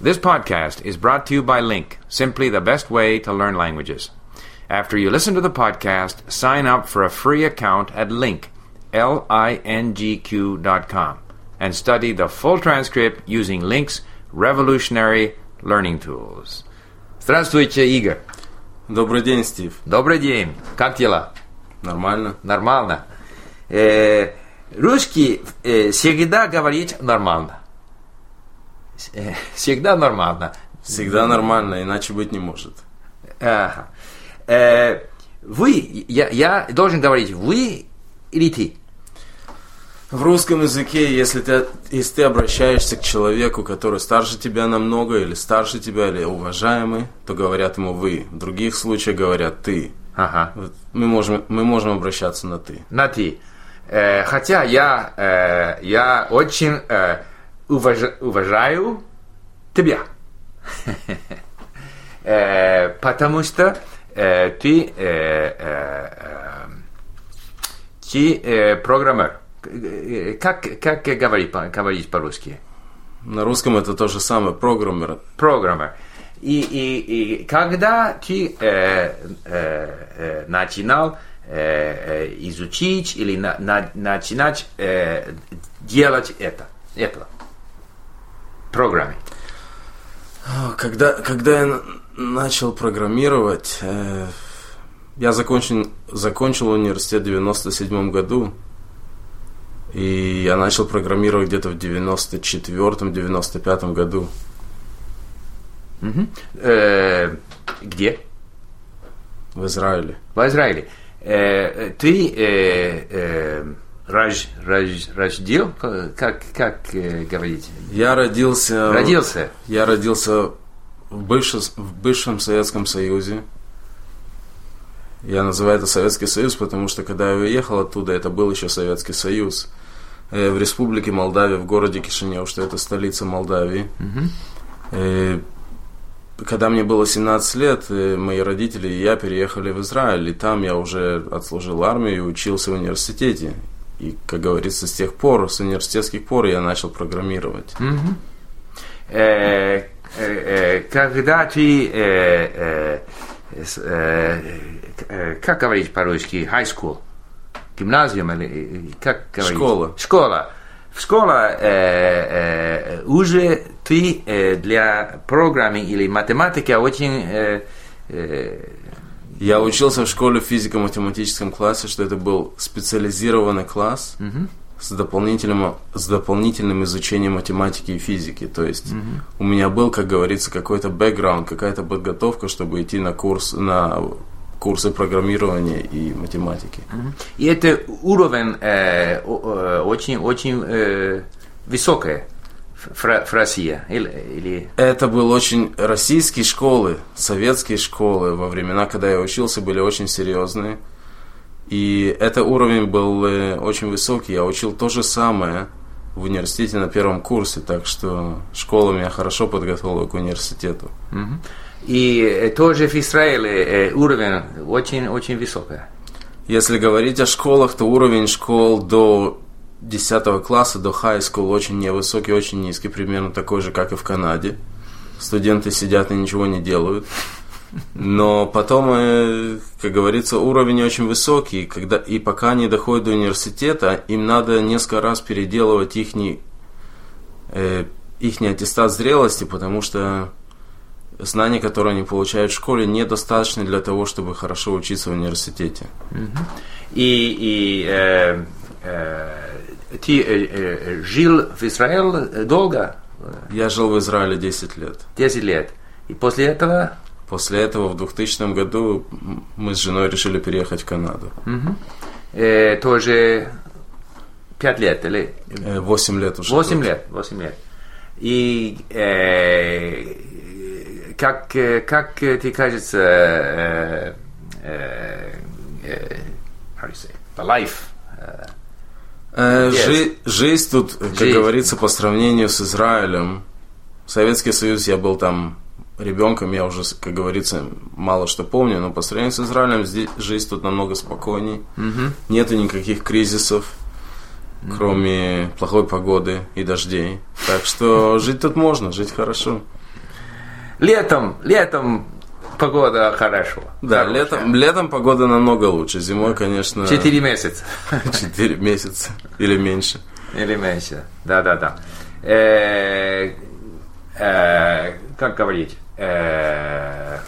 This podcast is brought to you by Link, simply the best way to learn languages. After you listen to the podcast, sign up for a free account at Link, L-I-N-G-Q dot com, and study the full transcript using Link's revolutionary learning tools. Здравствуйте, Игорь. Добрый день, Стив. Добрый день. Как дела? Нормально? Нормально. Э, русский э, всегда говорит нормально. Всегда нормально. Всегда нормально, иначе быть не может. Ага. Э, вы, я, я должен говорить вы или ты? В русском языке, если ты, если ты обращаешься к человеку, который старше тебя намного, или старше тебя, или уважаемый, то говорят ему «вы». В других случаях говорят «ты». Ага. Вот мы, можем, мы можем обращаться на «ты». На ты. Э, хотя я, э, я очень э, уважа- уважаю тебя. Э, потому что э, ты, э, ты программер. Как, как говорить, говорить по-русски? На русском это то же самое, программер. программер. И, и, и когда ты э, э, э, начинал э, э, изучить или на, на- начинать э, делать это, это, программе. А, Когда, когда я на- начал программировать, э, я закончил, закончил университет в 97 году, и я начал программировать где-то в 94-95 году. Э, где? В Израиле. В Израиле. Э, ты э, э, рож, рож- рождил, как, как э, говорить? Я родился... Родился. Я родился в, бывшем, в бывшем Советском Союзе. Я называю это Советский Союз, потому что когда я уехал оттуда, это был еще Советский Союз. Э, В Республике Молдавия, в городе Кишинев, что это столица Молдавии. Э, Когда мне было 17 лет, э, мои родители и я переехали в Израиль, и там я уже отслужил армию и учился в университете. И, как говорится, с тех пор, с университетских пор я начал программировать. Э, э, э, когда ты, как говорить по-русски, high school, гимназиум или как говорить? Школа. Школа. В школе уже ты для программы или математики очень Я учился в школе в физико-математическом классе, что это был специализированный класс с, дополнительным, с дополнительным изучением математики и физики. То есть у меня был, как говорится, какой-то бэкграунд, какая-то подготовка, чтобы идти на курс на курсы программирования и математики. и это уровень э, о- э, очень очень э, высокий в, России или, или Это был очень российские школы, советские школы во времена, когда я учился, были очень серьезные. И это уровень был э, очень высокий. Я учил то же самое в университете на первом курсе, так что школа меня хорошо подготовила к университету. И э, тоже в Израиле э, уровень очень очень высокий. Если говорить о школах, то уровень школ до 10 класса, до high school очень невысокий, очень низкий, примерно такой же, как и в Канаде. Студенты сидят и ничего не делают. Но потом, э, как говорится, уровень очень высокий, когда, и пока они доходят до университета, им надо несколько раз переделывать их э, ихний аттестат зрелости, потому что знания, которые они получают в школе, недостаточны для того, чтобы хорошо учиться в университете. И, и э, э, ты э, э, жил в Израиле долго, Я жил в Израиле 10 лет. 10 лет. И после этого После этого в 2000 году мы с женой решили переехать в Канаду. э, тоже 5 лет или Э, Восемь лет уже. 8 тут. лет, 8 лет. И э, как, э, как тебе кажется, э, э, э, how do you say, the life, э, Э, Yes. жи- жизнь тут, как Жизнь. говорится, по сравнению с Израилем. Советский Союз, я был там ребенком, я уже, как говорится, мало что помню, но по сравнению с Израилем здесь жизнь тут намного спокойней. Нету никаких кризисов, кроме плохой погоды и дождей. Так что жить тут можно, жить хорошо. летом, летом погода хорошо. Да, хорошая. летом, летом погода намного лучше. Зимой, конечно... Четыре месяца. Четыре месяца или меньше. Или меньше. Да, да, да. Э, э, как говорить? Э,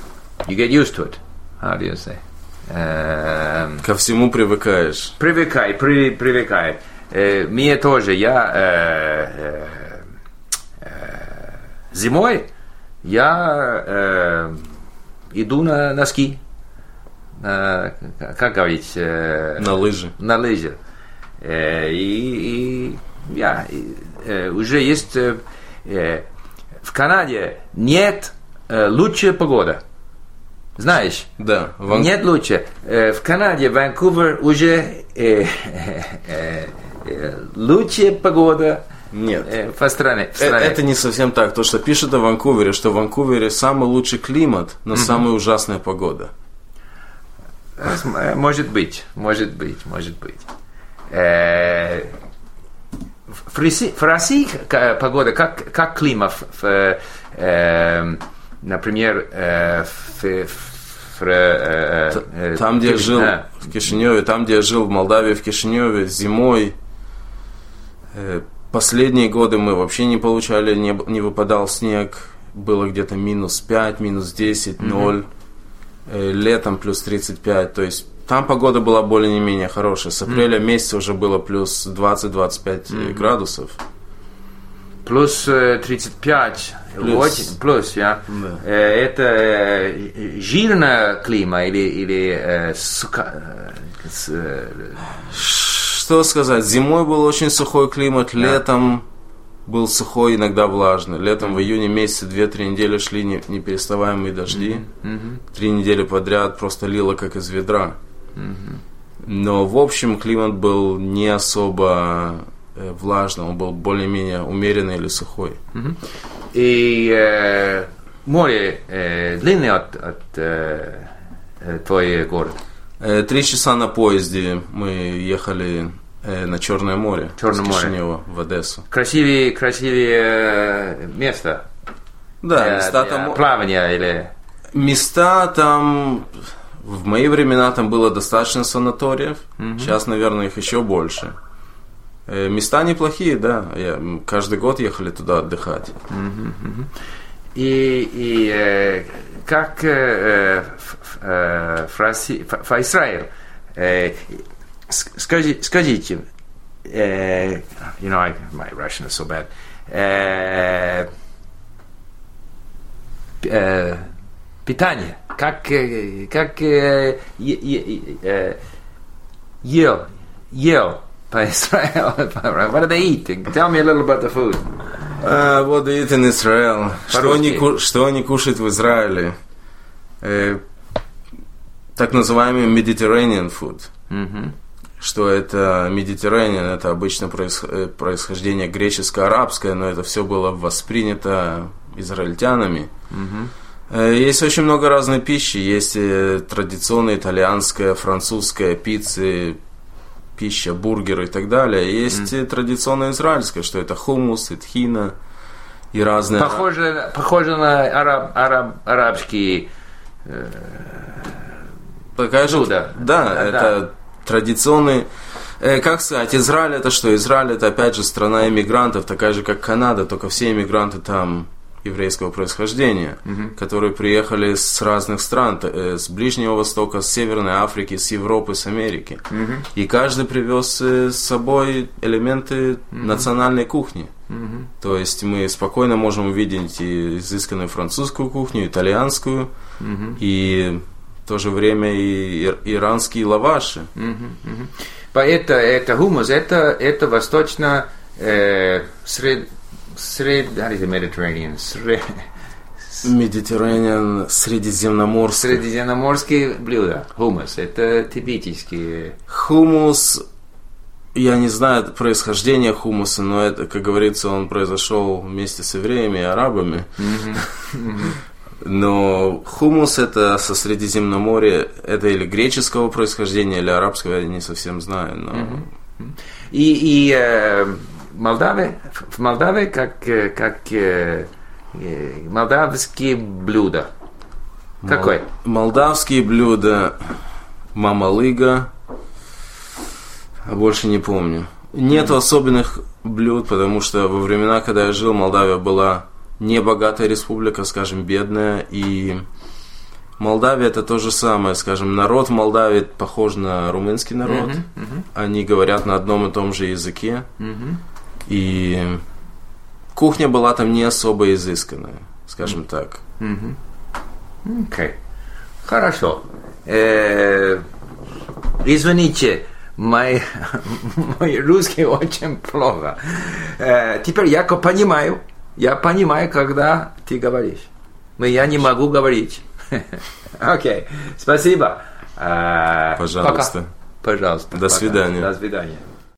you get used to it. How do you say? Ко всему привыкаешь. привыкай, при, привыкай. Мне тоже, я зимой я иду на носки. На, как говорить? э, На лыжи. на лыжах. Э, И, и я, и, э, уже есть в Канаде нет лучшая погода. Знаешь? Да. Ван- Нет лучше. В Канаде, Ванкувер уже лучшая погода Нет. э, по стране. Э. Это не совсем так. То, что пишут о Ванкувере, что в Ванкувере самый лучший климат, но самая ужасная погода. Э, Может быть, может быть, может быть. Э, В России, в России ка- погода, как, как климат, в, э, например, э, в, в, Там, где я жил в Кишиневе, там, где я жил в Молдавии, в Кишиневе, зимой, последние годы мы вообще не получали, не, не выпадал снег, было где-то минус 5, минус 10, 0, Э, летом плюс 35, то есть там погода была более-менее хорошая. С апреля месяца уже было плюс 20-25 градусов. Плюс э, 35, Плюс. очень- плюс, я. Да. Э, Это э, жирная клима или, или э, сука- э, с, э, Что сказать, зимой был очень сухой климат, летом был сухой, иногда влажный. Летом в июне месяце 2-3 недели шли не- непереставаемые дожди. Три недели подряд просто лило как из ведра. Но в общем климат был не особо э, влажный, он был более-менее умеренный или сухой. И э, море э, длинное от, от э, э, твой город. Э, Три часа на поезде мы ехали э, на Черное море. Черное море. Кишинева в Одессу. Красивые, красивые э, места. Да, для- места для там... плавания или... Места там... В мои времена там было достаточно санаториев. Сейчас, наверное, их еще больше. Э, Места неплохие, да. Я- каждый год ехали туда отдыхать. И, и э, как э, э, в России- в- в Израиле, э, скажи, скажите, э, you know, I, my Russian is so bad, э, э, питание, как, э, как э, е- е- э, ел, ел по Израилу, what are they eating? Tell me a little about the food. Uh, what they eat in Israel? Что они, что они кушают в Израиле? Э, так называемый Mediterranean food. Что это Mediterranean, это обычно э, происхождение греческо-арабское, но это все было воспринято израильтянами. Э, Есть очень много разной пищи. Есть э, традиционная итальянская, французская, пиццы, пища, бургеры и так далее. Есть э, традиционная израильская, что это хумус, и тхина и разные... Похоже, похоже на араб, араб, арабские Такая же, да, Да, это традиционный... э, как сказать, Израиль это что? Израиль это опять же страна иммигрантов, такая же как Канада, только все иммигранты там еврейского происхождения, которые приехали с разных стран, э, с Ближнего Востока, с Северной Африки, с Европы, с Америки. И каждый привез э, с собой элементы национальной кухни. То есть мы спокойно можем увидеть и изысканную французскую кухню, итальянскую, и в то же время и ир- иранские лаваши. По- Это, это хумус, это, это восточно э, сред, сред, how you say Mediterranean, сред, Медитерраниан, средиземноморский. средиземноморские блюда, хумус, это типические. Хумус, я не знаю происхождения хумуса, но это, как говорится, он произошел вместе с евреями и арабами. Но хумус это со Средиземноморья, это или греческого происхождения, или арабского, я не совсем знаю. Но... И, и э, Молдаве, в Молдаве как, э, как э, Э, Молдавские блюда. Какой? Молдавские блюда. Мамалыга. А больше не помню. Нету особенных блюд, потому что во времена, когда я жил, Молдавия была не богатая республика, скажем, бедная, и Молдавия это то же самое, скажем, народ Молдавии похож на румынский народ, они говорят на одном и том же языке, и кухня была там не особо изысканная, скажем так. Окей. Хорошо. Э, извините, мой, мой русский очень плохо. Э, теперь я понимаю, я понимаю, когда ты говоришь. Но я не могу говорить. Окей, спасибо. Э, Пожалуйста. пока. Пожалуйста. До пока. свидания. До свидания.